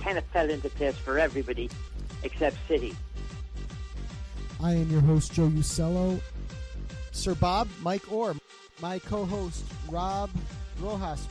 kind of fell into place for everybody except City. I am your host, Joe Usello. Sir Bob, Mike Orr, my co host, Rob Rojas,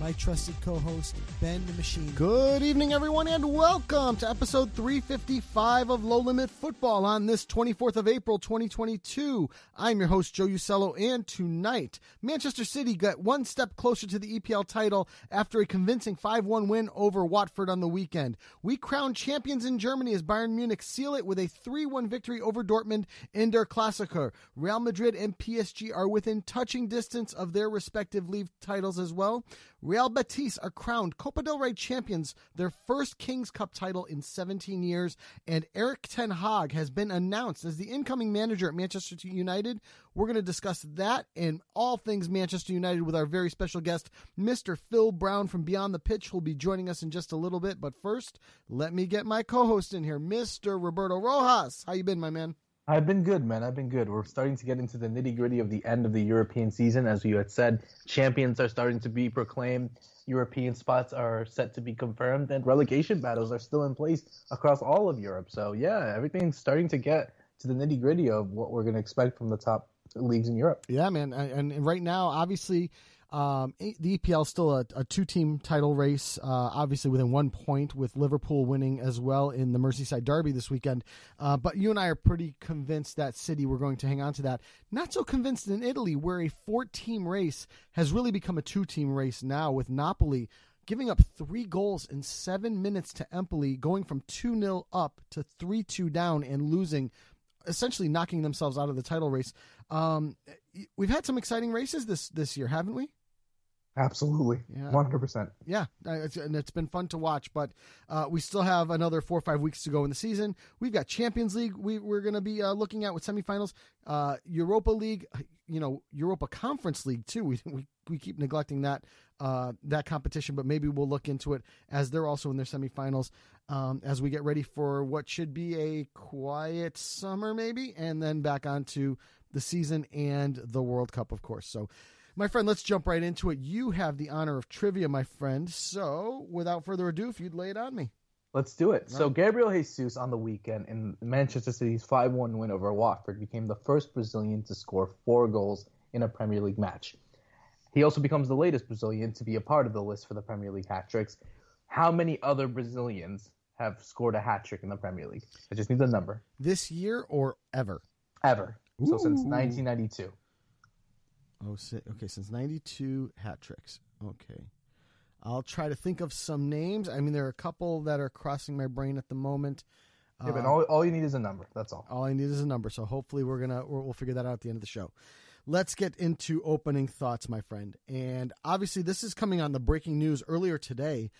my trusted co host, Ben the Machine. Good evening, everyone, and welcome to episode 355 of Low Limit Football on this 24th of April, 2022. I'm your host, Joe Usello, and tonight, Manchester City got one step closer to the EPL title after a convincing 5 1 win over Watford on the weekend. We crown champions in Germany as Bayern Munich seal it with a 3 1 victory over Dortmund in Der Klassiker. Real Madrid and PSG are within touching distance of their respective league titles as well. Real Betis are crowned Copa del Rey champions, their first Kings Cup title in 17 years, and Erik Ten Hag has been announced as the incoming manager at Manchester United. We're going to discuss that and all things Manchester United with our very special guest, Mr. Phil Brown from Beyond the Pitch, who'll be joining us in just a little bit. But first, let me get my co-host in here, Mr. Roberto Rojas. How you been, my man? I've been good, man. I've been good. We're starting to get into the nitty gritty of the end of the European season. As you had said, champions are starting to be proclaimed, European spots are set to be confirmed, and relegation battles are still in place across all of Europe. So, yeah, everything's starting to get to the nitty gritty of what we're going to expect from the top leagues in Europe. Yeah, man. And, right now, obviously, um, the EPL is still a, a two-team title race, uh, obviously within one point, with Liverpool winning as well in the Merseyside Derby this weekend. Uh, but you and I are pretty convinced that City we're going to hang on to that. Not so convinced in Italy, where a four-team race has really become a two-team race now, with Napoli giving up three goals in seven minutes to Empoli, going from two 0 up to three two down and losing essentially knocking themselves out of the title race. Um, we've had some exciting races this this year, haven't we? Absolutely, one hundred percent. Yeah, it's, and it's been fun to watch. But uh, we still have another four or five weeks to go in the season. We've got Champions League. We, are going to be uh, looking at with semifinals, uh, Europa League, you know, Europa Conference League too. We we, we keep neglecting that uh, that competition, but maybe we'll look into it as they're also in their semifinals. Um, as we get ready for what should be a quiet summer, maybe, and then back onto the season and the World Cup, of course. So my friend, let's jump right into it. You have the honor of trivia, my friend. So, without further ado, if you'd lay it on me. Let's do it. So, Gabriel Jesus on the weekend in Manchester City's 5 1 win over Watford became the first Brazilian to score four goals in a Premier League match. He also becomes the latest Brazilian to be a part of the list for the Premier League hat tricks. How many other Brazilians have scored a hat trick in the Premier League? I just need the number. This year or ever? Ever. Ooh. So, since 1992. Oh, okay, since 92 hat tricks. Okay. I'll try to think of some names. I mean, there are a couple that are crossing my brain at the moment. Yeah, but all, all you need is a number. That's all. All I need is a number. So hopefully we're gonna we'll figure that out at the end of the show. Let's get into opening thoughts, my friend. And obviously, this is coming on the breaking news earlier today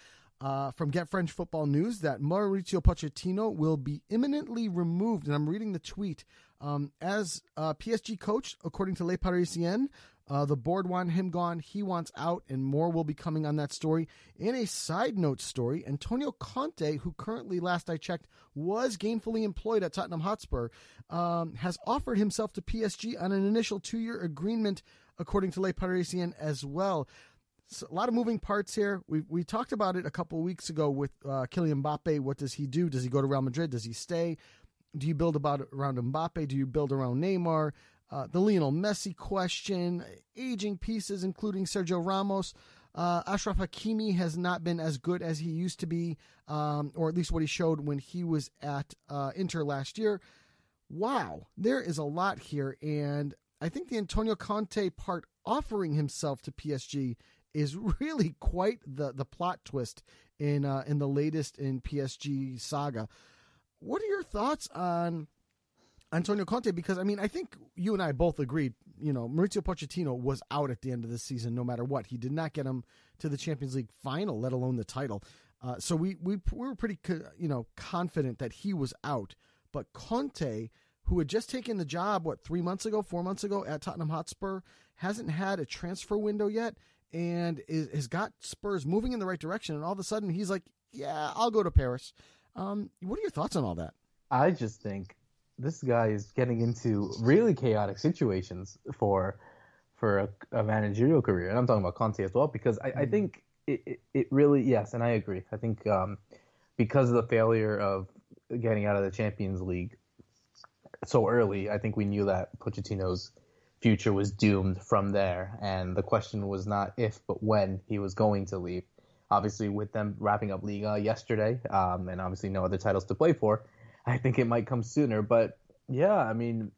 uh, from Get French Football News that Mauricio Pochettino will be imminently removed. And I'm reading the tweet Um, as uh, PSG coach, according to Le Parisien, uh, the board want him gone. He wants out, and more will be coming on that story. In a side note story, Antonio Conte, who currently, last I checked, was gainfully employed at Tottenham Hotspur, um, has offered himself to PSG on an initial two year agreement, according to Le Parisien as well. So a lot of moving parts here. We we talked about it a couple weeks ago with uh, Kylian Mbappe. What does he do? Does he go to Real Madrid? Does he stay? Do you build about around Mbappe? Do you build around Neymar? Uh, the Lionel Messi question, aging pieces, including Sergio Ramos. Uh, Ashraf Hakimi has not been as good as he used to be, um, or at least what he showed when he was at uh, Inter last year. Wow, there is a lot here, and I think the Antonio Conte part offering himself to PSG is really quite the the plot twist in uh, in the latest in PSG saga. What are your thoughts on Antonio Conte because I mean I think you and I both agreed. You know, Mauricio Pochettino was out at the end of the season, no matter what. He did not get him to the Champions League final, let alone the title. Uh, so we, we we were pretty you know confident that he was out. But Conte, who had just taken the job what three months ago, four months ago at Tottenham Hotspur, hasn't had a transfer window yet, and is, has got Spurs moving in the right direction. And all of a sudden, he's like, "Yeah, I'll go to Paris." Um, what are your thoughts on all that? I just think this guy is getting into really chaotic situations for for a, a managerial career, and I'm talking about Conte as well because I, mm. I hmm. think it, it, it, really yes, and I agree. I think um, because of the failure of getting out of the Champions League so early, I think we knew that Pochettino's future was doomed from there, and the question was not if but when he was going to leave. Obviously, with them wrapping up Liga yesterday, um, and obviously no other titles to play for, I think it might come sooner. But yeah, I mean,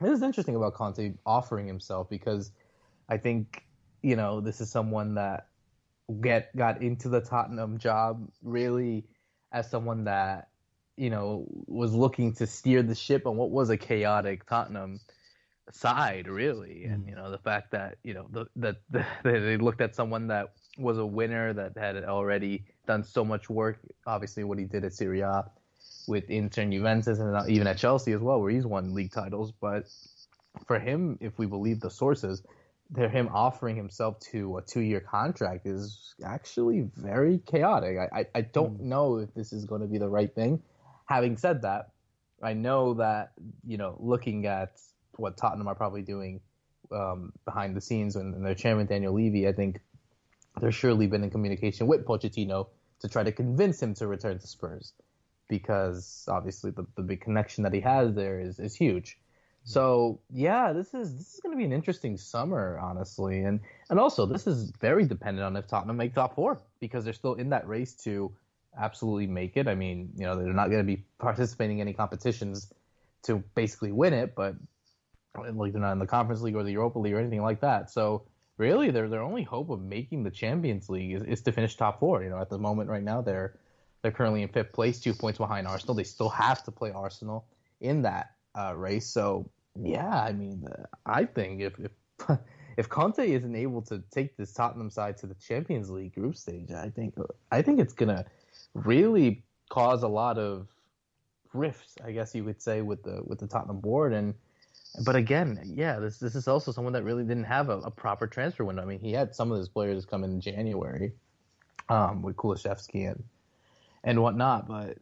this is interesting about Conte offering himself because I think you know this is someone that get got into the Tottenham job really as someone that you know was looking to steer the ship on what was a chaotic Tottenham side really and you know the fact that you know the, that the, they looked at someone that was a winner that had already done so much work obviously what he did at Serie A with Inter and Juventus and even at Chelsea as well, where he's won league titles. But for him, if we believe the sources, they're him offering himself to a two-year contract is actually very chaotic. I, I, I don't mm. know if this is going to be the right thing. Having said that, I know that you know looking at what Tottenham are probably doing um, behind the scenes and, and their chairman Daniel Levy, I think there's surely been in communication with Pochettino to try to convince him to return to Spurs because obviously the, the big connection that he has there is, is huge. So yeah, this is this is going to be an interesting summer, honestly, and and also this is very dependent on if Tottenham make top four because they're still in that race to absolutely make it. I mean, you know, they're not going to be participating in any competitions to basically win it, but like they're not in the Conference League or the Europa League or anything like that. So really, their their only hope of making the Champions League is, is to finish top four. You know, at the moment right now they're they're currently in fifth place, two points behind Arsenal. They still have to play Arsenal in that uh, race. So yeah, I mean, uh, I think if if if Conte isn't able to take this Tottenham side to the Champions League group stage, I think I think it's gonna really cause a lot of rifts, I guess you could say, with the with the Tottenham board. And but again, yeah, this this is also someone that really didn't have a, a proper transfer window. I mean, he had some of his players come in January um, with Kulusevski and and whatnot. But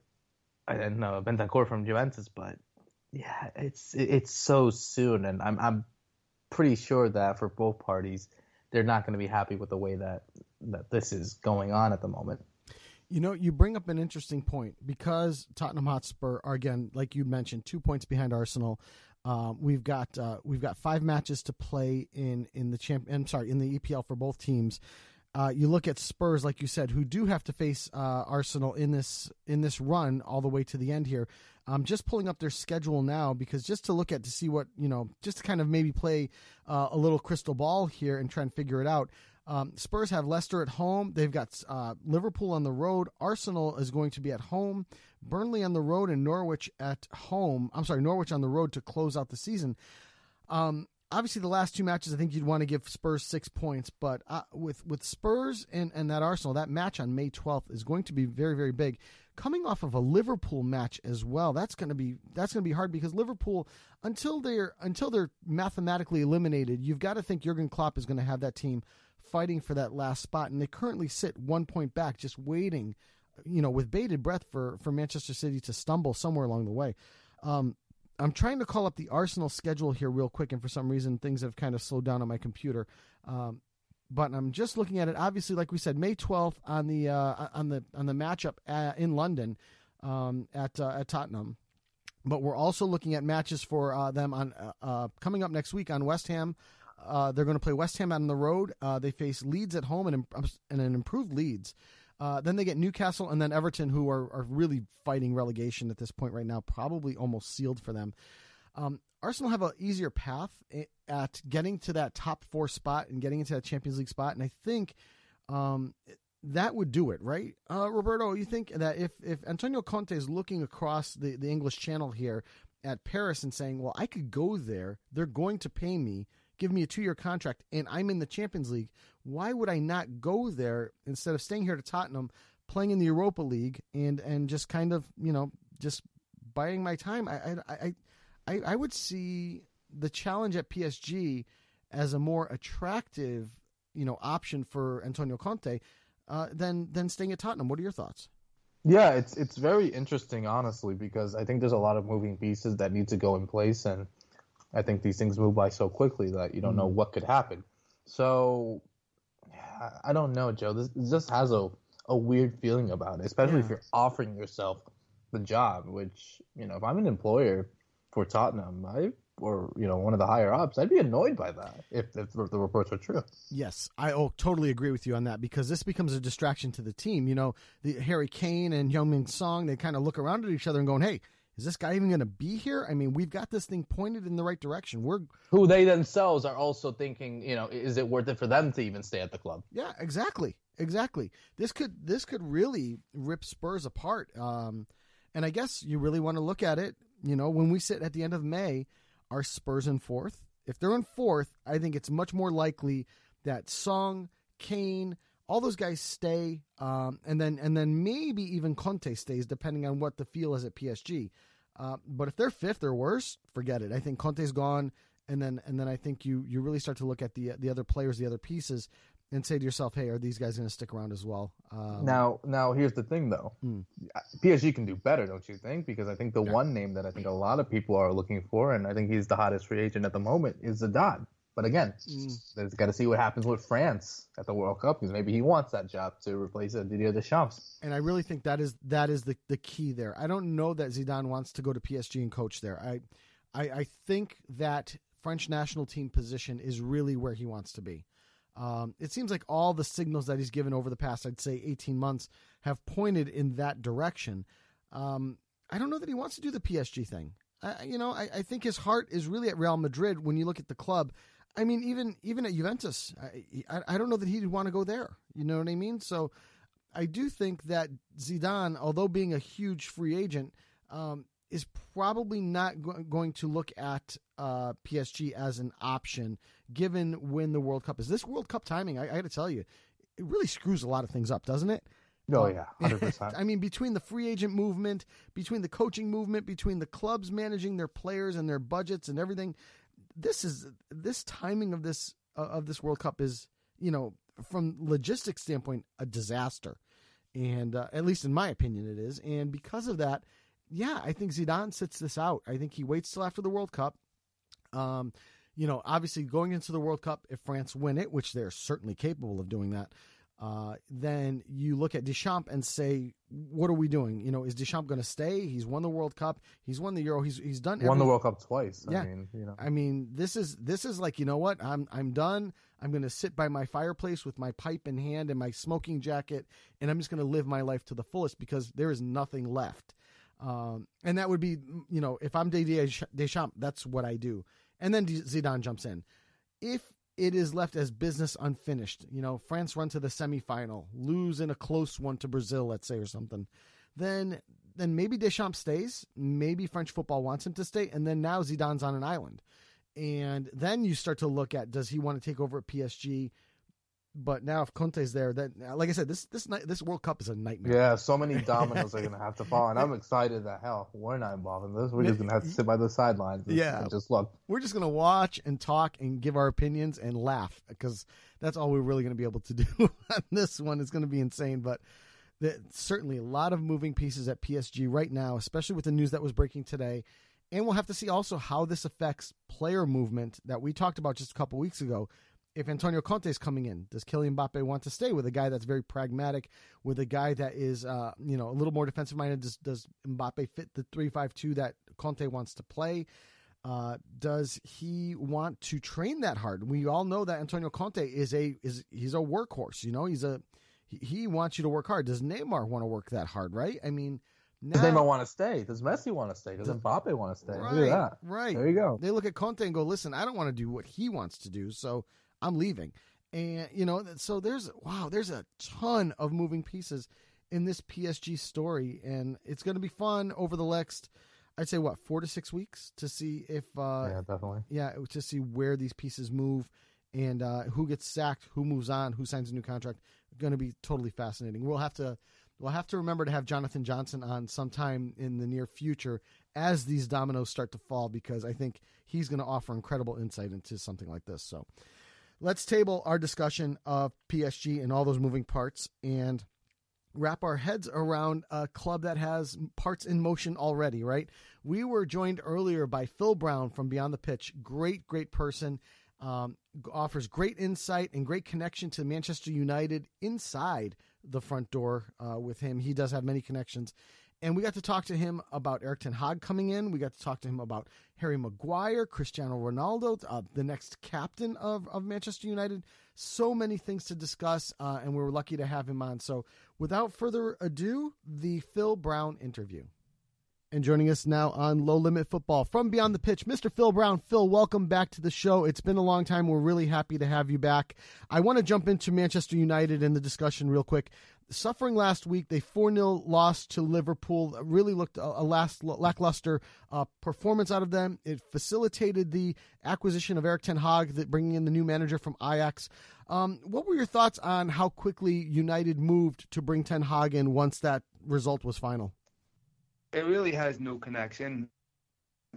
and uh, Bentancur from Juventus, but yeah, it's it's so soon, and I'm I'm pretty sure that for both parties, they're not going to be happy with the way that that this is going on at the moment. You know, you bring up an interesting point because Tottenham Hotspur are again, like you mentioned, two points behind Arsenal. Um, we've got uh, we've got five matches to play in in the champ. I'm sorry, in the EPL for both teams. Uh, you look at Spurs, like you said, who do have to face uh, Arsenal in this in this run all the way to the end here. I'm just pulling up their schedule now because just to look at to see what you know, just to kind of maybe play uh, a little crystal ball here and try and figure it out. Um, Spurs have Leicester at home. They've got uh, Liverpool on the road. Arsenal is going to be at home. Burnley on the road and Norwich at home. I'm sorry, Norwich on the road to close out the season. Um, obviously the last two matches, I think you'd want to give Spurs six points, but uh, with with Spurs and and that Arsenal, that match on May 12th is going to be very very big. coming off of a Liverpool match as well. That's going to be that's going to be hard because Liverpool until they're until they're mathematically eliminated, you've got to think Jurgen Klopp is going to have that team fighting for that last spot and they currently sit one point back just waiting you know with bated breath for for Manchester City to stumble somewhere along the way. Um, I'm trying to call up the Arsenal schedule here real quick, and for some reason things have kind of slowed down on my computer. Um, but I'm just looking at it. Obviously, like we said, May 12th on the uh, on the on the matchup uh, in London um, at uh, at Tottenham. But we're also looking at matches for uh, them on uh, uh, coming up next week on West Ham. they're going to play West Ham on the road. they face Leeds at home and, and an improved Leeds. Then they get Newcastle and then Everton, who are, are really fighting relegation at this point right now, probably almost sealed for them. Um, Arsenal have an easier path at getting to that top four spot and getting into that Champions League spot, and I think um, that would do it, right, uh, Roberto? You think that if if Antonio Conte is looking across the the English Channel here at Paris and saying, "Well, I could go there. They're going to pay me." Give me a two year contract and I'm in the Champions League. Why would I not go there instead of staying here to Tottenham, playing in the Europa League and and just kind of, you know, just biding my time? I I, I I, would see the challenge at PSG as a more attractive, you know, option for Antonio Conte uh, than than staying at Tottenham. What are your thoughts? Yeah, it's it's very interesting, honestly, because I think there's a lot of moving pieces that need to go in place, and I think these things move by so quickly that you don't know mm-hmm. what could happen. So I don't know, Joe. This, just has a a weird feeling about it, especially yeah. if you're offering yourself the job. Which you know, if I'm an employer, for Tottenham, I or you know one of the higher ups, I'd be annoyed by that if, if the reports are true. Yes, I oh, totally agree with you on that because this becomes a distraction to the team. You know, the Harry Kane and Heung-min Son, they kind of look around at each other and going, "Hey, is this guy even going to be here? I mean, we've got this thing pointed in the right direction. We're who they themselves are also thinking, you know, is it worth it for them to even stay at the club? Yeah, exactly, exactly. This could this could really rip Spurs apart. Um, and I guess you really want to look at it you know, when we sit at the end of May, are Spurs in fourth? If they're in fourth, I think it's much more likely that Son, Kane, all those guys stay, um, and then and then maybe even Conte stays, depending on what the feel is at PSG. Uh, but if they're fifth or worse, forget it. I think Conte's gone, and then and then I think you you really start to look at the the other players, the other pieces, and say to yourself, "Hey, are these guys going to stick around as well?" Um, now, now here's the thing, though. Mm. PSG can do better, don't you think? Because I think the yeah. one name that I think a lot of people are looking for, and I think he's the hottest free agent at the moment, is Zidane. But again, mm. they've got to see what happens with France at the World Cup because maybe he wants that job to replace Didier Deschamps. And I really think that is that is the the key there. I don't know that Zidane wants to go to PSG and coach there. I I, I think that French national team position is really where he wants to be. Um, it seems like all the signals that he's given over the past, I'd say, 18 months have pointed in that direction. Um, I don't know that he wants to do the PSG thing. I, you know, I, I, think his heart is really at Real Madrid when you look at the club. I mean, even even at Juventus, I, I don't know that he'd want to go there. You know what I mean? So I do think that Zidane, although being a huge free agent, um, is probably not go- going to look at uh, PSG as an option given when the World Cup is. This World Cup timing, I, I got to tell you, it really screws a lot of things up, doesn't it? Oh yeah, hundred percent. I mean, between the free agent movement, between the coaching movement, between the clubs managing their players and their budgets and everything, this is this timing of this uh, of this World Cup is you know from logistics standpoint a disaster, and uh, at least in my opinion it is. And because of that, yeah, I think Zidane sits this out. I think he waits till after the World Cup. Um, you know, obviously going into the World Cup, if France win it, which they're certainly capable of doing that, uh, then you look at Deschamps and say, "What are we doing? You know, is Deschamps going to stay? He's won the World Cup. He's won the Euro. He's he's done. Won the World Cup twice. Yeah. I mean, you know. I mean, this is this is like you know what? I'm I'm done. I'm going to sit by my fireplace with my pipe in hand and my smoking jacket, and I'm just going to live my life to the fullest because there is nothing left. Um, and that would be, you know, if I'm Didier Deschamps, that's what I do. And then Zidane jumps in. If it is left as business unfinished, you know, France run to the semifinal, lose in a close one to Brazil, let's say, or something, then then maybe Deschamps stays. Maybe French football wants him to stay, and then now Zidane's on an island. And then you start to look at does he want to take over at PSG? But now if Conte's there, then like I said, this this night this World Cup is a nightmare. Yeah, so many dominoes are gonna have to fall, and I'm excited that hell we're not involved in this. We're just gonna have to sit by the sidelines. And, Yeah. and just look. We're just gonna watch and talk and give our opinions and laugh because that's all we're really gonna be able to do on this one. It's gonna be insane, but the, certainly a lot of moving pieces at PSG right now, especially with the news that was breaking today. And we'll have to see also how this affects player movement that we talked about just a couple weeks ago. If Antonio Conte is coming in, does Kylian Mbappe want to stay with a guy that's very pragmatic, with a guy that is, uh, you know, a little more defensive minded? Does, does Mbappe fit the three-five-two that Conte wants to play? Uh, does he want to train that hard? We all know that Antonio Conte is a is he's a workhorse. You know, he's a he, he wants you to work hard. Does Neymar want to work that hard? Right? I mean, Does Neymar want to stay? Does Messi want to stay? Does Mbappe want to stay? Right, Look at that. right. There you go. They look at Conte and go, "Listen, I don't want to do what he wants to do, so I'm leaving." And you know, so there's wow, there's a ton of moving pieces in this PSG story, and it's going to be fun over the next, I'd say, what four to six weeks to see if, uh, yeah, definitely. yeah, to see where these pieces move and uh, who gets sacked, who moves on, who signs a new contract. Going to be totally fascinating. We'll have to we'll have to remember to have Jonathan Johnson on sometime in the near future as these dominoes start to fall because I think he's going to offer incredible insight into something like this. So let's table our discussion of PSG and all those moving parts and wrap our heads around a club that has parts in motion already, right? We were joined earlier by Phil Brown from Beyond the Pitch. Great, great person. Um, offers great insight and great connection to Manchester United inside the front door uh, with him. He does have many connections. And we got to talk to him about Erik Ten Hag coming in. We got to talk to him about Harry Maguire, Cristiano Ronaldo, uh, the next captain of, of Manchester United. So many things to discuss, uh, and we were lucky to have him on. So, without further ado, the Phil Brown interview. And joining us now on Low Limit Football from Beyond the Pitch, Mr. Phil Brown. Phil, welcome back to the show. It's been a long time. We're really happy to have you back. I want to jump into Manchester United in the discussion real quick. Suffering last week, they 4 0 lost to Liverpool. Really looked a, a last lackluster uh, performance out of them. It facilitated the acquisition of Erik Ten Hag, that bringing in the new manager from Ajax. Um, what were your thoughts on how quickly United moved to bring Ten Hag in once that result was final? It really has no connection.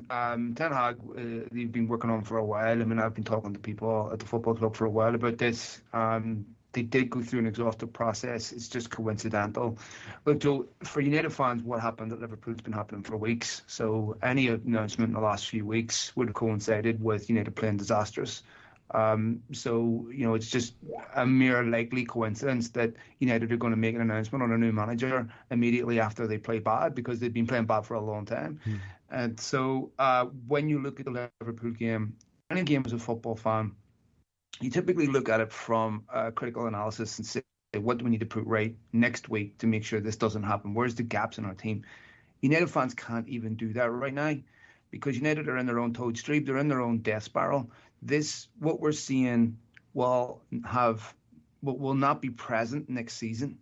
Um, Ten Hag, uh, they've been working on for a while. I mean, I've been talking to people at the football club for a while about this. Um, they did go through an exhaustive process. It's just coincidental. Look, Joe, for United fans, what happened at Liverpool's been happening for weeks. So any announcement in the last few weeks would have coincided with United playing disastrous. Um, so, you know, it's just a mere likely coincidence that United are going to make an announcement on a new manager immediately after they play bad because they've been playing bad for a long time. And so, uh, when you look at the Liverpool game, any game as a football fan, you typically look at it from a critical analysis and say, what do we need to put right next week to make sure this doesn't happen? Where's the gaps in our team? United fans can't even do that right now because United are in their own toad stream, they're in their own death spiral. This, what we're seeing, will have, will, will not be present next season.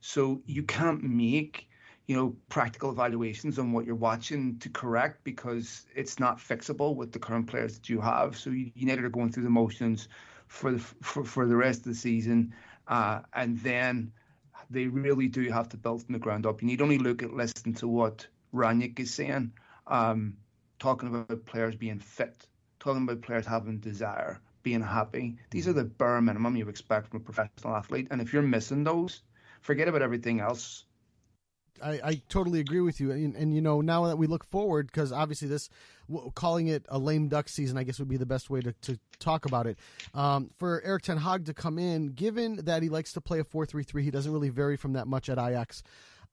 So you can't make, you know, practical evaluations on what you're watching to correct because it's not fixable with the current players that you have. So United are going through the motions for the for, for the rest of the season, uh, and then they really do have to build from the ground up. You need only look at listen to what Rangnick is saying, um, talking about players being fit, talking about players having desire, being happy. These are the bare minimum you expect from a professional athlete. And if you're missing those, forget about everything else. I, I totally agree with you, and, and you know now that we look forward, because obviously this, calling it a lame duck season, I guess would be the best way to, to talk about it. Um, for Erik Ten Hag to come in, given that he likes to play a four three three, he doesn't really vary from that much at Ajax.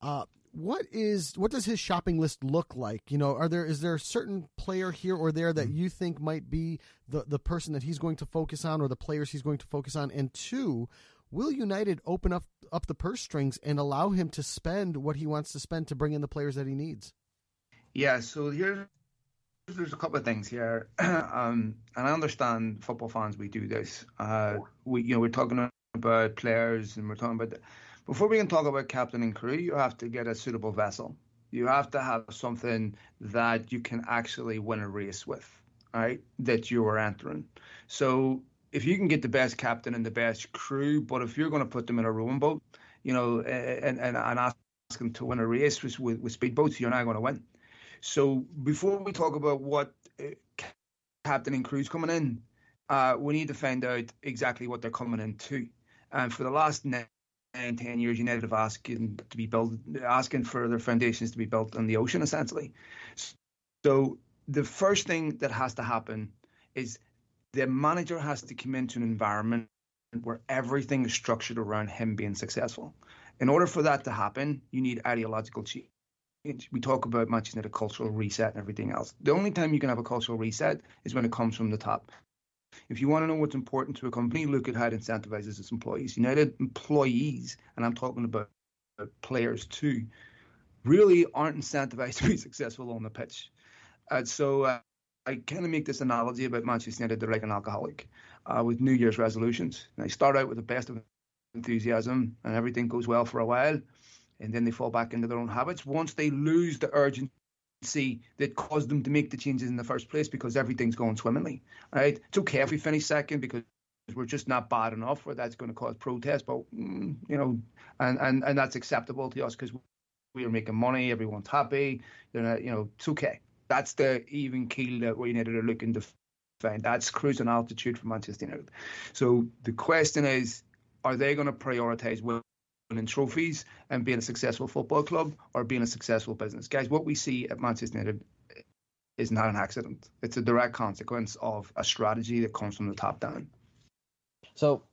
Uh, what is what does his shopping list look like? You know, are there is there a certain player here or there that you think might be the the person that he's going to focus on, or the players he's going to focus on? And two, will United open up up the purse strings and allow him to spend what he wants to spend to bring in the players that he needs? Yeah, so here's there's a couple of things here, um, and I understand football fans we do this. Uh, we you know we're talking about players and we're talking about. Before we can talk about captain and crew, you have to get a suitable vessel. You have to have something that you can actually win a race with, right? That you are entering. So if you can get the best captain and the best crew, but if you're going to put them in a rowing boat, you know, and and, and ask them to win a race with, with, with speedboats, you're not going to win. So before we talk about what uh, captain and crew's coming in, uh, we need to find out exactly what they're coming into. And for the last ten years, United have asking to be built, asking for their foundations to be built on the ocean, essentially. So the first thing that has to happen is the manager has to come into an environment where everything is structured around him being successful. In order for that to happen, you need ideological change. We talk about much Manchester United cultural reset and everything else. The only time you can have a cultural reset is when it comes from the top. If you want to know what's important to a company, look at how it incentivizes its employees. United employees, and I'm talking about players too, really aren't incentivized to be successful on the pitch. And so uh, I kind of make this analogy about Manchester United, they're like an alcoholic uh, with New Year's resolutions. And they start out with the best of enthusiasm and everything goes well for a while, and then they fall back into their own habits. Once they lose the urgency that caused them to make the changes in the first place because everything's going swimmingly, right? It's okay if we finish second because we're just not bad enough where that's going to cause protest, but, mm, you know, and, and, and that's acceptable to us because we are making money, everyone's happy, you know, you know, it's okay. That's the even keel that we needed to look into find. That's cruising altitude for Manchester United. So the question is, are they going to prioritise winning trophies and being a successful football club or being a successful business? Guys, what we see at Manchester United is not an accident. It's a direct consequence of a strategy that comes from the top down. So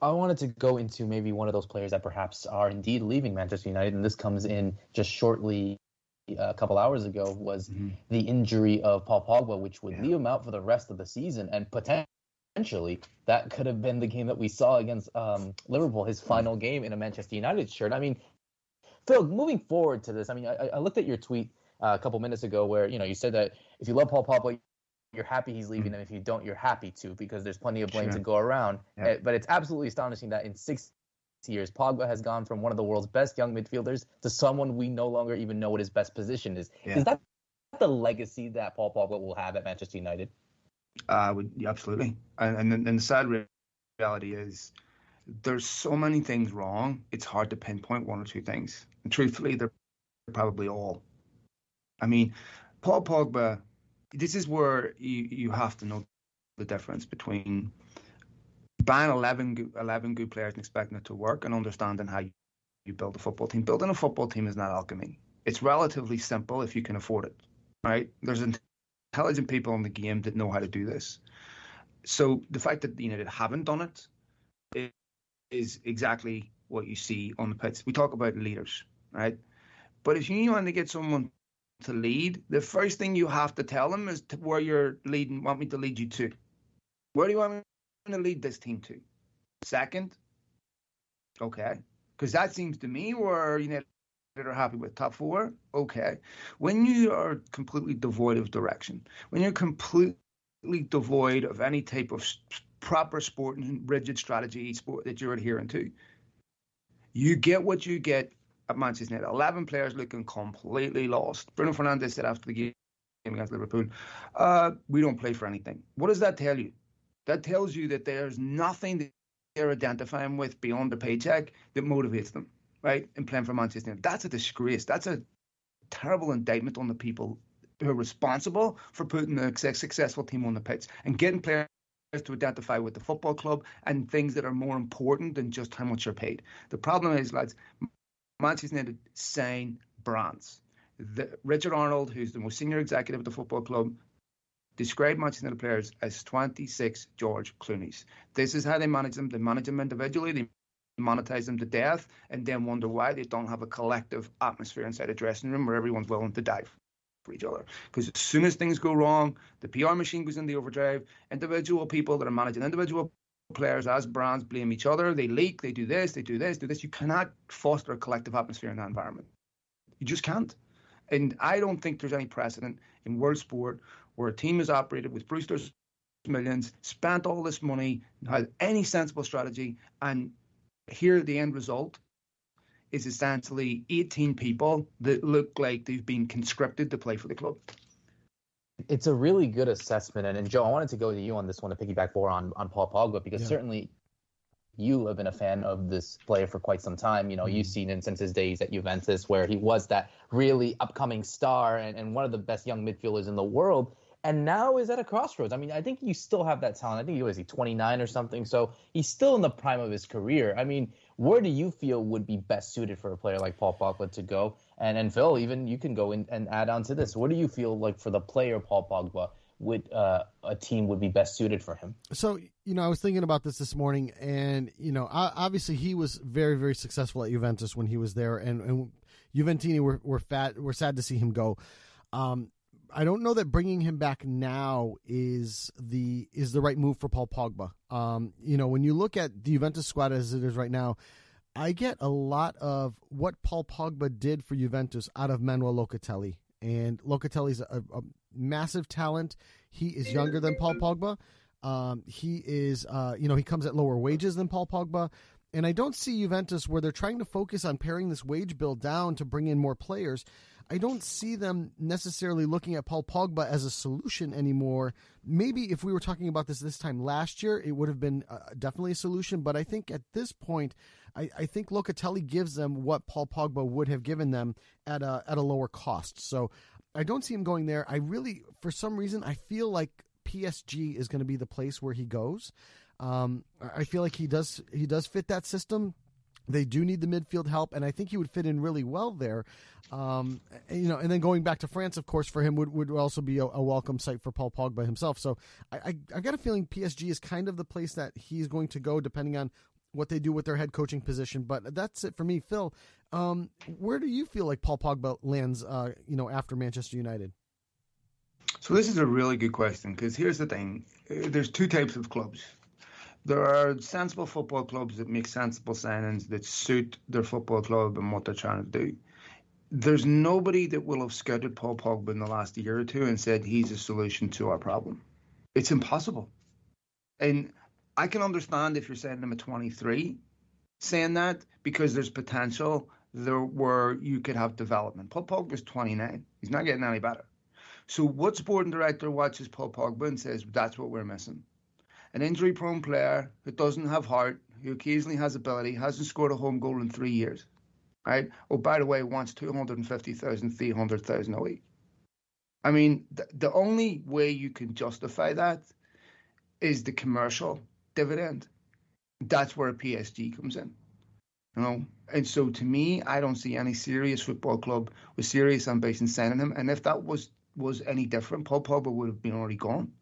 I wanted to go into maybe one of those players that perhaps are indeed leaving Manchester United, and this comes in just shortly a couple hours ago was mm-hmm. the injury of Paul Pogba, which would yeah. leave him out for the rest of the season, and potentially that could have been the game that we saw against um, Liverpool, his final game in a Manchester United shirt. I mean, Phil, moving forward to this, I mean, I, I looked at your tweet uh, a couple minutes ago where you know you said that if you love Paul Pogba, you're happy he's leaving, mm-hmm. and if you don't, you're happy too because there's plenty of blame sure. to go around. Yeah. Uh, but it's absolutely astonishing that in six years, Pogba has gone from one of the world's best young midfielders to someone we no longer even know what his best position is. Yeah. Is that the legacy that Paul Pogba will have at Manchester United? Uh, would, absolutely. And, and, and the sad reality is there's so many things wrong, it's hard to pinpoint one or two things. And truthfully, they're probably all. I mean, Paul Pogba, this is where you, you have to know the difference between buying 11, 11 good players and expecting it to work and understanding how you, you build a football team. Building a football team is not alchemy. It's relatively simple if you can afford it, right? There's intelligent people in the game that know how to do this. So the fact that United haven't done it is exactly what you see on the pitch. We talk about leaders, right? But if you want to get someone to lead, the first thing you have to tell them is where you're leading, want me to lead you to. Where do you want me to lead this team to? Second? Okay. Because that seems to me where United are happy with top four. Okay. When you are completely devoid of direction, when you're completely devoid of any type of proper sport and rigid strategy sport that you're adhering to, you get what you get at Manchester United. 11 players looking completely lost. Bruno Fernandes said after the game against Liverpool, uh, we don't play for anything. What does that tell you? that tells you that there's nothing that they're identifying with beyond the paycheck that motivates them, right? In playing for Manchester United. That's a disgrace. That's a terrible indictment on the people who are responsible for putting a successful team on the pitch and getting players to identify with the football club and things that are more important than just how much you're paid. The problem is, lads, Manchester United sign brands. The, Richard Arnold, who's the most senior executive of the football club, described Manchester United players as 26 George Clooney's. This is how they manage them. They manage them individually. They monetize them to death and then wonder why they don't have a collective atmosphere inside a dressing room where everyone's willing to die for each other. Because as soon as things go wrong, the PR machine goes into overdrive. Individual people that are managing individual players as brands blame each other. They leak, they do this, they do this, do this. You cannot foster a collective atmosphere in that environment. You just can't. And I don't think there's any precedent in world sport where a team is operated with Brewster's millions, spent all this money, had any sensible strategy, and here the end result is essentially 18 people that look like they've been conscripted to play for the club. it's a really good assessment. And, and Joe, I wanted to go to you on this one to piggyback more on, on Paul Pogba because Yeah. certainly you have been a fan of this player for quite some time. You know, you've Mm-hmm. seen him since his days at Juventus, where he was that really upcoming star and, and one of the best young midfielders in the world. And now is at a crossroads. I mean, I think you still have that talent. I think he was he 29 or something. So he's still in the prime of his career. I mean, where do you feel would be best suited for a player like Paul Pogba to go? And and Phil, even you can go in and add on to this. Where do you feel like for the player Paul Pogba would uh, a team would be best suited for him? So you know, I was thinking about this this morning, and you know, obviously he was very, very successful at Juventus when he was there, and, and Juventini were were fat, were sad to see him go. Um, I don't know that bringing him back now is the is the right move for Paul Pogba. Um, you know, when you look at the Juventus squad as it is right now, I get a lot of what Paul Pogba did for Juventus out of Manuel Locatelli, and Locatelli's a, a massive talent. He is younger than Paul Pogba. Um, he is, uh, you know, he comes at lower wages than Paul Pogba. And I don't see Juventus where they're trying to focus on paring this wage bill down to bring in more players. I don't see them necessarily looking at Paul Pogba as a solution anymore. Maybe if we were talking about this this time last year, it would have been uh, definitely a solution. But I think at this point, I, I think Locatelli gives them what Paul Pogba would have given them at a at a lower cost. So I don't see him going there. I really, for some reason, I feel like PSG is going to be the place where he goes. Um, I I feel like he does he does fit that system. They do need the midfield help, and I think he would fit in really well there. Um, you know, and then going back to France, of course, for him would, would also be a, a welcome sight for Paul Pogba himself. So I, I I got a feeling PSG is kind of the place that he's going to go, depending on what they do with their head coaching position. But that's it for me, Phil. Um, where do you feel like Paul Pogba lands? Uh, you know, after Manchester United. So this is a really good question because here's the thing: there's two types of clubs. There are sensible football clubs that make sensible signings that suit their football club and what they're trying to do. There's nobody that will have scouted Paul Pogba in the last year or two and said he's a solution to our problem. It's impossible. And I can understand if you're sending him at 23 saying that because there's potential there where you could have development. Paul Pogba's 29. He's not getting any better. So what sporting director watches Paul Pogba and says that's what we're missing? An injury-prone player who doesn't have heart, who occasionally has ability, hasn't scored a home goal in three years, right? Oh, by the way, wants 250,000, 300,000 a week. I mean, the, the only way you can justify that is the commercial dividend. That's where PSG comes in. You know, and so to me, I don't see any serious football club with serious ambition signing him. And if that was was any different, Paul Pogba would have been already gone.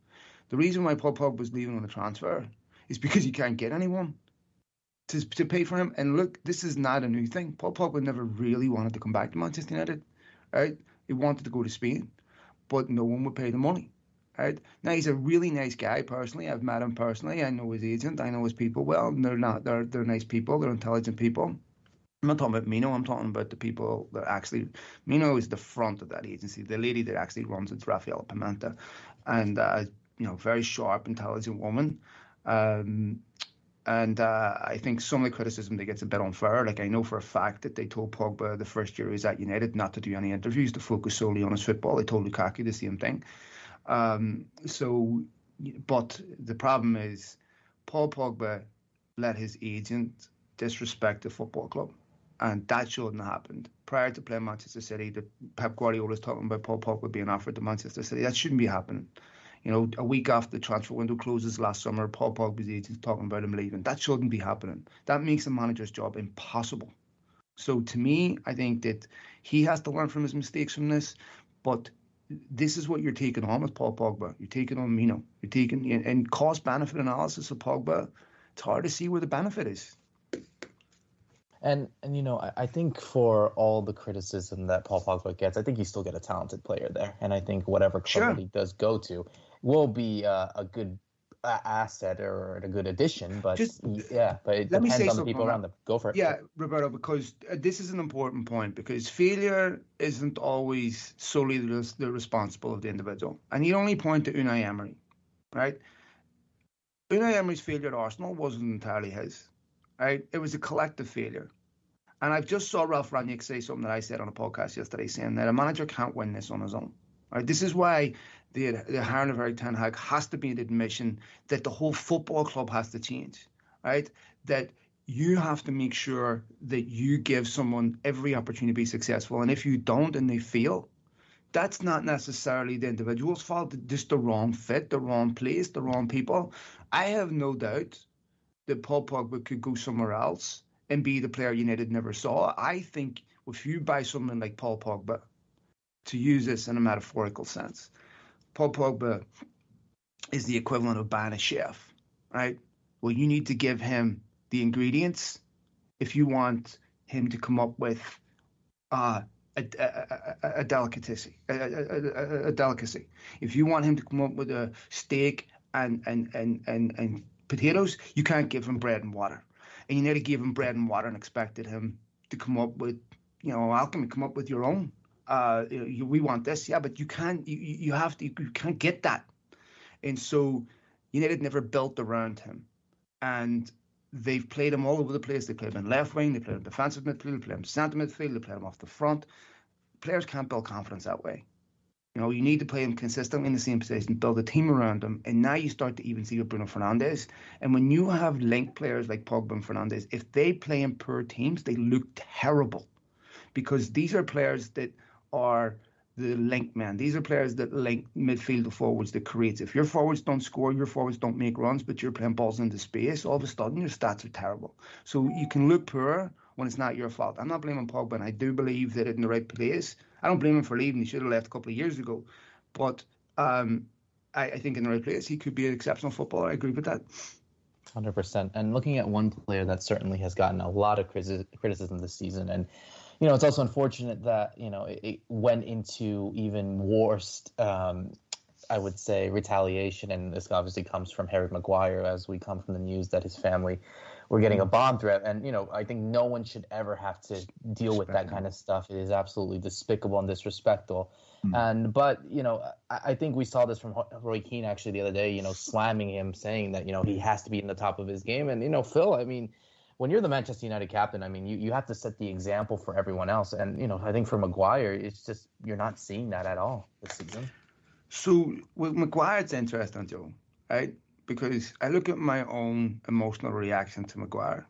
The reason why Paul Pogba was leaving on a transfer is because you can't get anyone to to pay for him. And look, this is not a new thing. Paul Pogba never really wanted to come back to Manchester United, right? He wanted to go to Spain, but no one would pay the money. Right? Now he's a really nice guy personally. I've met him personally. I know his agent. I know his people well. They're not. They're they're nice people. They're intelligent people. I'm not talking about Mino. I'm talking about the people that actually. Mino is the front of that agency. The lady that actually runs it's Rafaela Pimenta, and uh, you know, very sharp, intelligent woman. Um, and uh, I think some of the criticism that gets a bit unfair. Like I know for a fact that they told Pogba the first year he was at United not to do any interviews, to focus solely on his football. They told Lukaku the same thing. Um, so, but the problem is, Paul Pogba let his agent disrespect the football club, and that shouldn't have happened. Prior to playing Manchester City, the Pep Guardiola was talking about Paul Pogba being offered to Manchester City. That shouldn't be happening. You know, a week after the transfer window closes last summer, Paul Pogba's agent's talking about him leaving. That shouldn't be happening. That makes a manager's job impossible. So to me, I think that he has to learn from his mistakes from this, but this is what you're taking on with Paul Pogba. You're taking on Mino. You're taking in cost benefit analysis of Pogba. It's hard to see where the benefit is. And and you know, I, I think for all the criticism that Paul Pogba gets, I think you still get a talented player there. And I think whatever club Sure. he does go to will be uh, a good uh, asset or a good addition. But Just- yeah, but it depends on the people around them. Go for it. Yeah, Roberto, because uh, this is an important point because failure isn't always solely the, res- the responsible of the individual. And you only point to Unai Emery, right? Unai Emery's failure at Arsenal wasn't entirely his, right? It was a collective failure. And I've just saw Ralf Rangnick say something that I said on a podcast yesterday, saying that a manager can't win this on his own. Right? This is why the, the hiring of Ten Hag has to be an admission that the whole football club has to change, right? That you have to make sure that you give someone every opportunity to be successful. And if you don't and they fail, that's not necessarily the individual's fault, just the wrong fit, the wrong place, the wrong people. I have no doubt that Paul Pogba could go somewhere else and be the player United never saw. I think if you buy someone like Paul Pogba, to use this in a metaphorical sense, Paul Pogba is the equivalent of buying a chef, right? Well, you need to give him the ingredients if you want him to come up with uh, a, a, a, a, delicacy, a, delicacy. If you want him to come up with a steak and, and, and, and, and potatoes, you can't give him bread and water. And you never gave him bread and water and expected him to come up with, you know, alchemy, come up with your own. Uh, you, we want this, yeah, but you can't. You, you have to. You can't get that. And so United never built around him, and they've played him all over the place. They played him in left wing, they played him defensive midfield, they played him centre midfield, they played him off the front. Players can't build confidence that way. You know, you need to play him consistently in the same position, build a team around him, and now you start to even see with Bruno Fernandes. And when you have linked players like Pogba and Fernandes, if they play in poor teams, they look terrible, because these are players that are the link men. These are players that link midfield to forwards that create. If your forwards don't score, your forwards don't make runs, but you're playing balls into space, all of a sudden your stats are terrible. So you can look poor when it's not your fault. I'm not blaming Pogba, and I do believe that in the right place. I don't blame him for leaving. He should have left a couple of years ago. But um, I, I think in the right place, he could be an exceptional footballer. I agree with that. 100%. And looking at one player that certainly has gotten a lot of criticism this season, and you know, it's also unfortunate that you know it, it went into even worse. Um, I would say retaliation, and this obviously comes from Harry Maguire, as we come from the news that his family were getting a bomb threat, and you know, I think no one should ever have to deal with that kind of stuff. It is absolutely despicable and disrespectful. Mm-hmm. And but you know, I, I, think we saw this from Roy Keane actually the other day. You know, slamming him, saying that you know he has to be in the top of his game, and you know, Phil, I mean when you're the Manchester United captain, I mean, you, you have to set the example for everyone else. And, you know, I think for Maguire, it's just, you're not seeing that at all this season. So with Maguire, it's interesting, Joe, right? Because I look at my own emotional reaction to Maguire.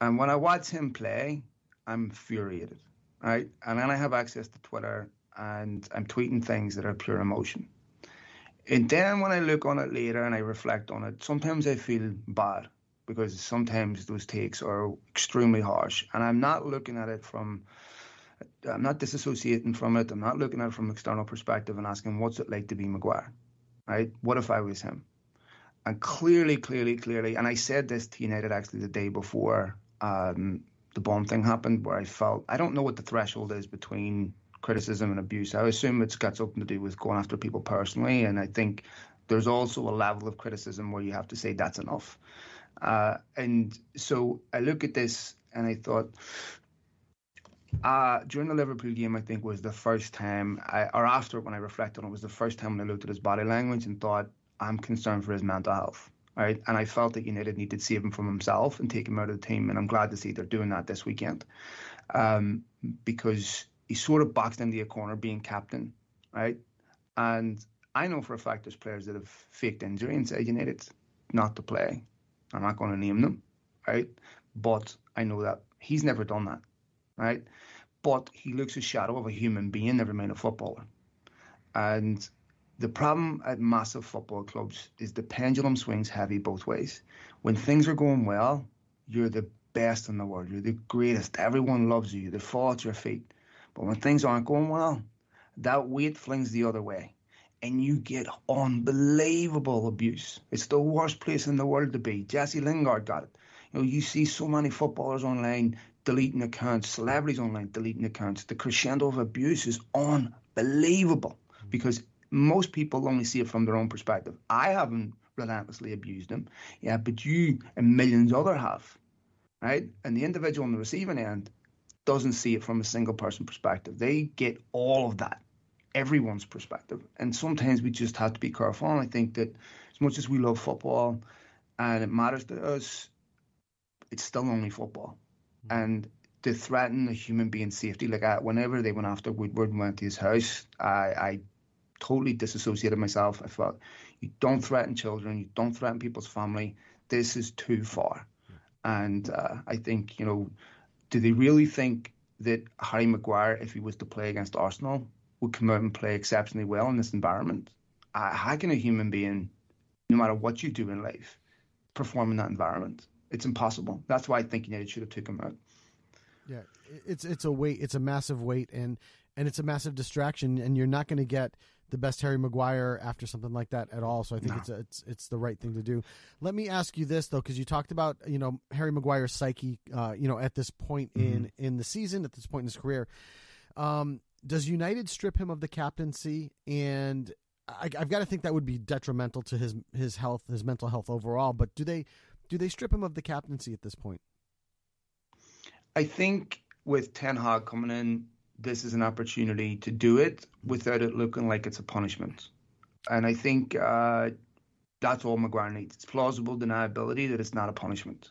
And when I watch him play, I'm infuriated, right? And then I have access to Twitter and I'm tweeting things that are pure emotion. And then when I look on it later and I reflect on it, sometimes I feel bad because sometimes those takes are extremely harsh. And I'm not looking at it from, I'm not disassociating from it. I'm not looking at it from external perspective and asking what's it like to be Maguire, right? What if I was him? And clearly, clearly, clearly, and I said this to United actually the day before um, the bomb thing happened, where I felt I don't know what the threshold is between criticism and abuse. I assume it's got something to do with going after people personally, and I think there's also a level of criticism where you have to say that's enough. Uh, and so I look at this and I thought, uh, during the Liverpool game, I think was the first time, I, or after when I reflected on it, was the first time when I looked at his body language and thought, I'm concerned for his mental health. Right. And I felt that United needed to save him from himself and take him out of the team. And I'm glad to see they're doing that this weekend um, because he sort of boxed into a corner being captain. Right. And I know for a fact there's players that have faked injury and said United not to play. I'm not going to name them, right? But I know that he's never done that, right? But he looks a shadow of a human being, never mind a footballer. And the problem at massive football clubs is the pendulum swings heavy both ways. When things are going well, you're the best in the world. You're the greatest. Everyone loves you. They fall at your feet. But when things aren't going well, that weight flings the other way and you get unbelievable abuse. It's the worst place in the world to be. Jesse Lingard got it. You know, you see so many footballers online deleting accounts, celebrities online deleting accounts. The crescendo of abuse is unbelievable because most people only see it from their own perspective. I haven't relentlessly abused them, yeah, but you and millions other have, right? And the individual on the receiving end doesn't see it from a single person perspective. They get all of that everyone's perspective. And sometimes we just have to be careful. And I think that as much as we love football and it matters to us, it's still only football. Mm-hmm. And to threaten a human being's safety, like I, whenever they went after Woodward and went to his house, I, I totally disassociated myself. I thought, you don't threaten children, you don't threaten people's family. This is too far. And uh, I think, you know, do they really think that Harry Maguire, if he was to play against Arsenal, would come out and play exceptionally well in this environment? Uh, how can a human being, no matter what you do in life, perform in that environment? It's impossible. That's why I think United should have took him out. Yeah, it's it's a weight. It's a massive weight, and and it's a massive distraction. And you're not going to get the best Harry Maguire after something like that at all. So I think no. it's a, it's it's the right thing to do. Let me ask you this though, because you talked about you know Harry Maguire's psyche, uh, you know, at this point mm-hmm. in in the season, at this point in his career. Um, does United strip him of the captaincy? And I, have got to think that would be detrimental to his his health, his mental health overall. But do they do they strip him of the captaincy at this point? I think with Ten Hag coming in, this is an opportunity to do it without it looking like it's a punishment. And I think uh, that's all Maguire needs. It's plausible deniability that it's not a punishment.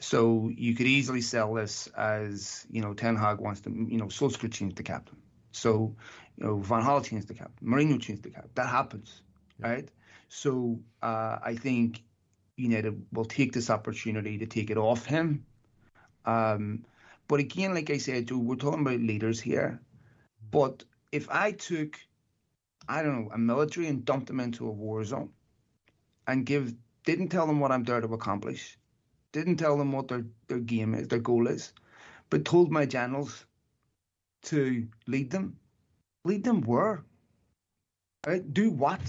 So you could easily sell this as, you know, Ten Hag wants to, you know, Solskjaer changed the captain. So, you know, Van Gaal changed the cap, Mourinho changed the cap. That happens, yeah. right? So uh, I think United will take this opportunity to take it off him. Um, but again, like I said, Joe, we're talking about leaders here. But if I took, I don't know, a military and dumped them into a war zone and give didn't tell them what I'm there to accomplish, didn't tell them what their, their game is, their goal is, but told my generals to lead them. Lead them where? Right? Uh, do what?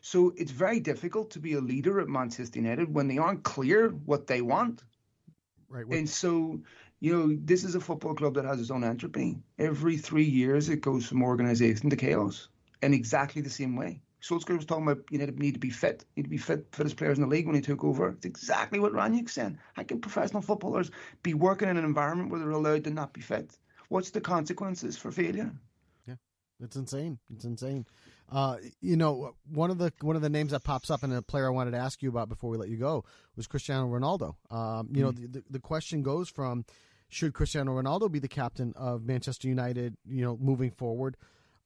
So it's very difficult to be a leader at Manchester United when they aren't clear what they want. Right. And so, you know, this is a football club that has its own entropy. Every three years, it goes from organisation to chaos in exactly the same way. Solskjaer was talking about you know, need to be fit, need to be fit for his players in the league when he took over. It's exactly what Rangnick's saying. How can professional footballers be working in an environment where they're allowed to not be fit? What's the consequences for failure? Yeah, it's insane. It's insane. Uh, you know, one of the one of the names that pops up, and a player I wanted to ask you about before we let you go was Cristiano Ronaldo. Um, you mm know, the, the question goes from should Cristiano Ronaldo be the captain of Manchester United? You know, moving forward.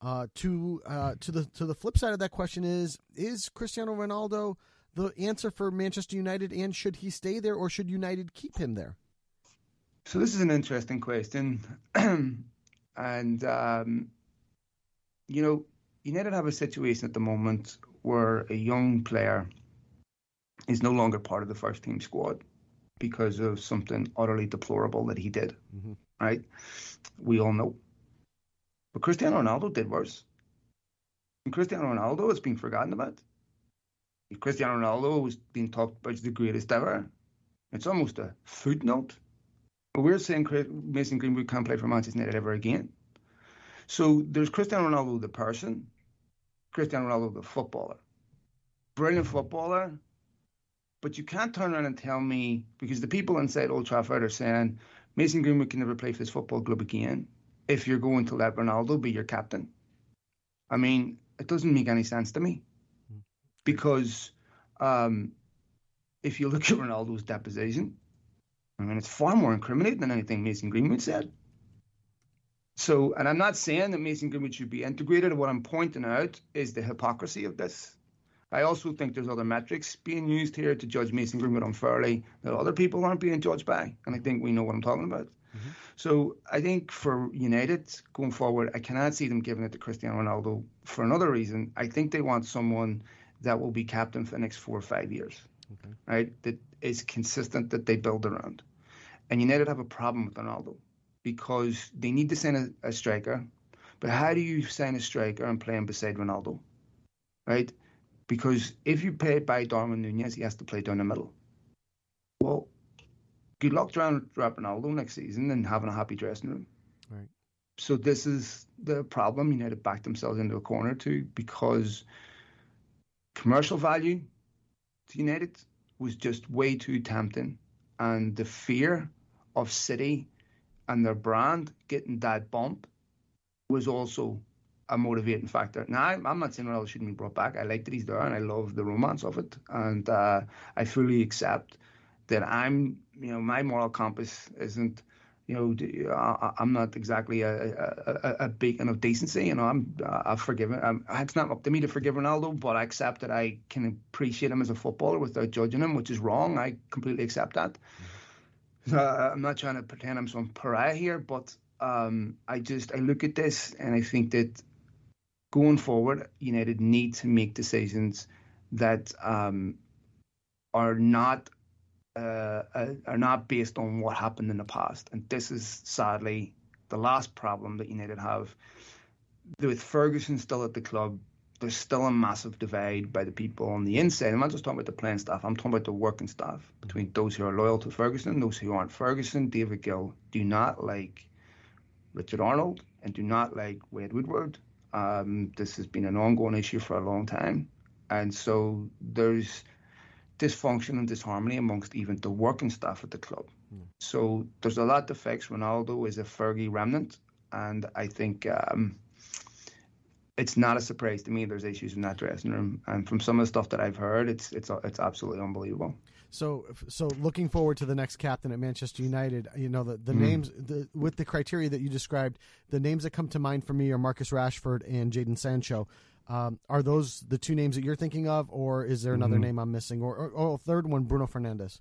Uh, to uh, to the to the flip side of that question is is Cristiano Ronaldo the answer for Manchester United, and should he stay there, or should United keep him there? So this is an interesting question, and um, you know United have a situation at the moment where a young player is no longer part of the first team squad because of something utterly deplorable that he did. Mm-hmm. Right? We all know. But Cristiano Ronaldo did worse. And Cristiano Ronaldo has been forgotten about. Cristiano Ronaldo was being talked about as the greatest ever, it's almost a footnote. But we're saying Mason Greenwood can't play for Manchester United ever again. So there's Cristiano Ronaldo, the person, Cristiano Ronaldo, the footballer. Brilliant footballer, but you can't turn around and tell me because the people inside Old Trafford are saying Mason Greenwood can never play for this football club again if you're going to let Ronaldo be your captain. I mean, it doesn't make any sense to me because um, if you look at Ronaldo's deposition, I mean, it's far more incriminating than anything Mason Greenwood said. So, and I'm not saying that Mason Greenwood should be integrated. What I'm pointing out is the hypocrisy of this. I also think there's other metrics being used here to judge Mason Greenwood unfairly that other people aren't being judged by. And I think we know what I'm talking about. Mm-hmm. So I think for United going forward, I cannot see them giving it to Cristiano Ronaldo for another reason. I think they want someone that will be captain for the next four or five years, okay. right? That is consistent that they build around. And United have a problem with Ronaldo because they need to sign a, a striker. But how do you sign a striker and play him beside Ronaldo? Right? Because if you play by Darwin Nunez, he has to play down the middle. Well, good luck trying to drop Ronaldo next season and having a happy dressing room. Right. So this is the problem United backed themselves into a corner too because commercial value United was just way too tempting. And the fear of City and their brand getting that bump was also a motivating factor. Now, I'm not saying Ronaldo shouldn't be brought back. I like that he's there, and I love the romance of it, and uh, I fully accept that I'm, you know, my moral compass isn't you know, I, am not exactly a, a, a, beacon of decency. You know, I'm I've forgiven. I'm, it's not up to me to forgive Ronaldo, but I accept that I can appreciate him as a footballer without judging him, which is wrong. I completely accept that. So, I'm not trying to pretend I'm some pariah here, but um, I just I look at this and I think that going forward, United need to make decisions that um, are not uh, uh, are not based on what happened in the past. And this is sadly the last problem that United have. With Ferguson still at the club, there's still a massive divide by the people on the inside. I'm not just talking about the playing staff, I'm talking about the working staff between those who are loyal to Ferguson and those who aren't. Ferguson, David Gill do not like Richard Arnold and do not like Wade Woodward. Um, this has been an ongoing issue for a long time. And so there's dysfunction and disharmony amongst even the working staff at the club. So there's a lot to fix. Ronaldo is a Fergie remnant. And I think um, it's not a surprise to me there's issues in that dressing room. And from some of the stuff that I've heard, it's it's it's absolutely unbelievable. So, so looking forward to the next captain at Manchester United. You know the the Mm. names the, with the criteria that you described. The names that come to mind for me are Marcus Rashford and Jadon Sancho. Um, are those the two names that you're thinking of, or is there another Mhm. name I'm missing, or, or, or a third one, Bruno Fernandes?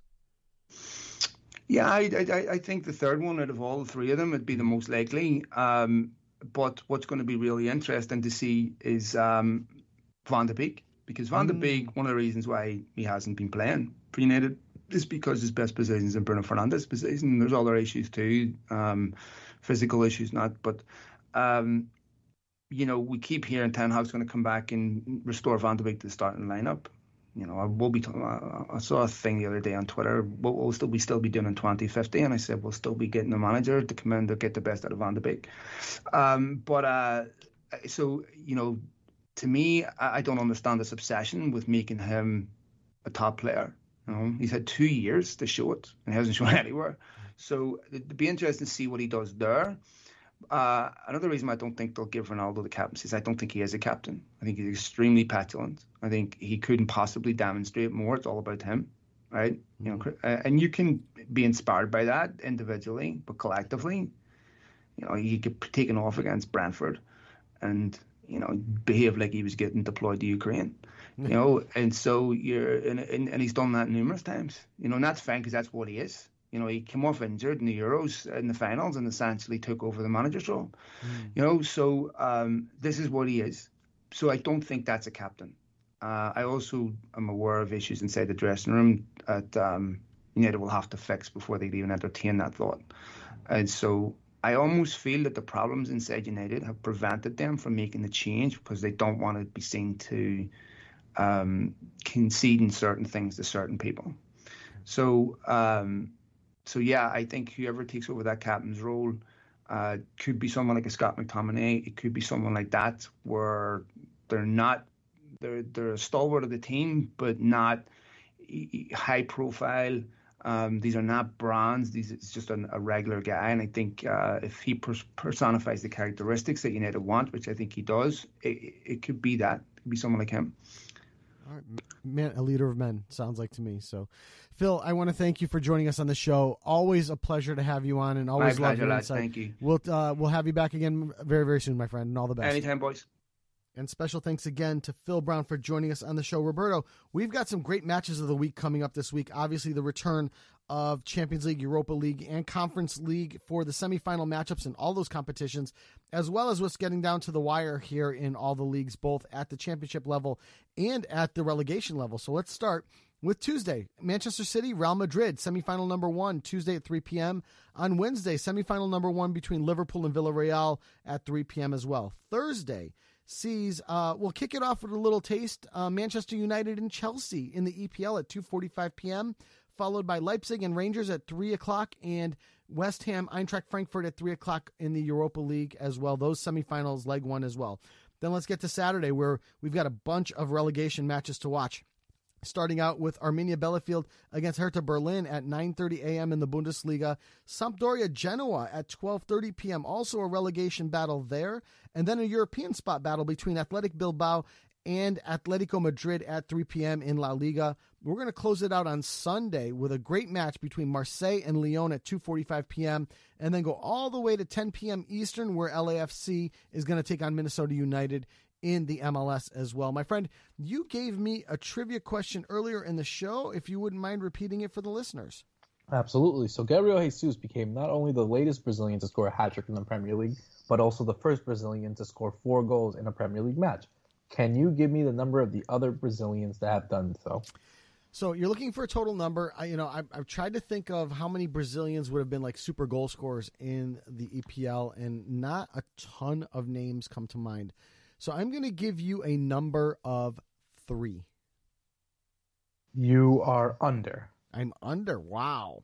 Yeah, I, I, I think the third one out of all three of them would be the most likely. Um, but what's going to be really interesting to see is um, Van de Beek. Because Van de Beek, one of the reasons why he hasn't been playing for United is because his best position is in Bruno Fernandes' position. There's other issues too, um, physical issues not. But, um, you know, we keep hearing Ten Hag's going to come back and restore Van de Beek to the starting lineup you know, I will be. I saw a thing the other day on Twitter. What will still we still be doing in 2050? And I said we'll still be getting the manager to come in to get the best out of Van de Beek. Um, but uh, so you know, to me, I, I don't understand this obsession with making him a top player. You know, he's had two years to show it, and he hasn't shown anywhere. So it'd be interesting to see what he does there. Uh, another reason I don't think they'll give Ronaldo the captaincy is I don't think he is a captain. I think he's extremely petulant. I think he couldn't possibly demonstrate more. It's all about him, right? You know, uh, and you can be inspired by that individually, but collectively, you know, he could take an off against Brentford, and you know, behave like he was getting deployed to Ukraine. You know, and so you're, and, and, and he's done that numerous times. You know, and that's fine because that's what he is. You know, he came off injured in the Euros in the finals and essentially took over the manager's role. You know, so um, this is what he is. So I don't think that's a captain. Uh, I also am aware of issues inside the dressing room that um, United will have to fix before they even entertain that thought. And so I almost feel that the problems inside United have prevented them from making the change because they don't want to be seen to um, conceding certain things to certain people. So, um, so yeah, I think whoever takes over that captain's role uh, could be someone like a Scott McTominay. It could be someone like that where they're not they're they're a stalwart of the team, but not high profile. Um, these are not brands. These it's just an, a regular guy, and I think uh, if he pers- personifies the characteristics that United want, which I think he does, it, it could be that. It could be someone like him. All right, man, a leader of men sounds like to me. So, Phil, I want to thank you for joining us on the show. Always a pleasure to have you on, and always My love pleasure, your insight. Thank you. We'll uh, we'll have you back again very very soon, my friend, and all the best. Anytime, boys. And special thanks again to Phil Brown for joining us on the show. Roberto, we've got some great matches of the week coming up this week. Obviously, the return of Champions League, Europa League, and Conference League for the semifinal matchups in all those competitions, as well as what's getting down to the wire here in all the leagues, both at the championship level and at the relegation level. So let's start with Tuesday. Manchester City, Real Madrid, semifinal number one, Tuesday at 3 p.m. On Wednesday, semifinal number one between Liverpool and Villarreal at 3 p.m. as well. Thursday, sees uh, we'll kick it off with a little taste uh, manchester united and chelsea in the epl at 2.45 p.m followed by leipzig and rangers at 3 o'clock and west ham eintracht frankfurt at 3 o'clock in the europa league as well. Those semifinals leg one as well. Then let's get to saturday where we've got a bunch of relegation matches to watch starting out with Arminia Bielefeld against Hertha Berlin at 9:30 a.m. in the Bundesliga. Sampdoria Genoa at 12:30 p.m. Also a relegation battle there, and then a European spot battle between Athletic Bilbao and Atletico Madrid at 3 p.m. in La Liga. We're going to close it out on Sunday with a great match between Marseille and Lyon at 2:45 p.m. and then go all the way to 10 p.m. Eastern where LAFC is going to take on Minnesota United in the MLS as well. My friend, you gave me a trivia question earlier in the show if you wouldn't mind repeating it for the listeners. Absolutely. So Gabriel Jesus became not only the latest Brazilian to score a hat trick in the Premier League, but also the first Brazilian to score four goals in a Premier League match. Can you give me the number of the other Brazilians that have done so? So you're looking for a total number. I, you know, I've, I've tried to think of how many Brazilians would have been like super goal scorers in the EPL, and not a ton of names come to mind. So I'm going to give you a number of three. You are under. I'm under. Wow.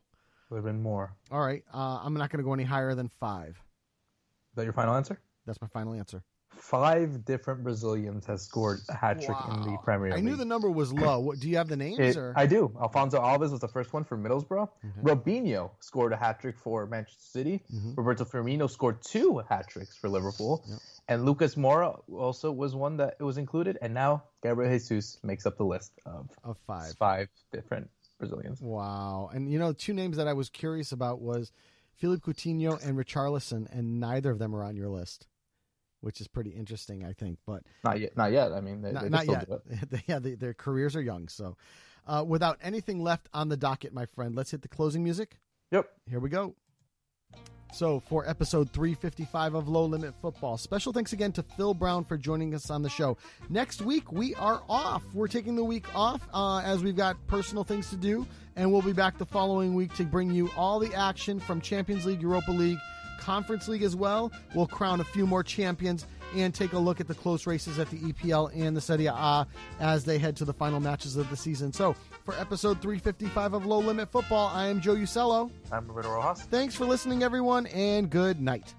Would have been more. All right. Uh, I'm not going to go any higher than five. Is that your final answer? That's my final answer. Five different Brazilians has scored a hat trick in the Premier League. I knew the number was low. What, do you have the names? It- or? I do. Afonso Alves was the first one for Middlesbrough. Robinho scored a hat trick for Manchester City. Mm-hmm. Roberto Firmino scored two hat tricks for Liverpool. And Lucas Moura also was one that was included. And now Gabriel Jesus makes up the list of, of five. five different Brazilians. Wow. And you know, two names that I was curious about was Philippe Coutinho and Richarlison, and neither of them are on your list, which is pretty interesting, I think. But Not yet. Not yet. I mean, they, not, they not yet. yeah, they, their careers are young. So, uh, without anything left on the docket, my friend, let's hit the closing music. Yep. Here we go. So, for episode 355 of Low Limit Football, special thanks again to Phil Brown for joining us on the show. Next week, we are off. We're taking the week off uh, as we've got personal things to do, and we'll be back the following week to bring you all the action from Champions League, Europa League, Conference League as well. We'll crown a few more champions and take a look at the close races at the EPL and the Serie A as they head to the final matches of the season. So, for episode 355 of Low Limit Football, I am Joe Usello. I'm Roberto Rojas. Thanks for listening, everyone, and good night.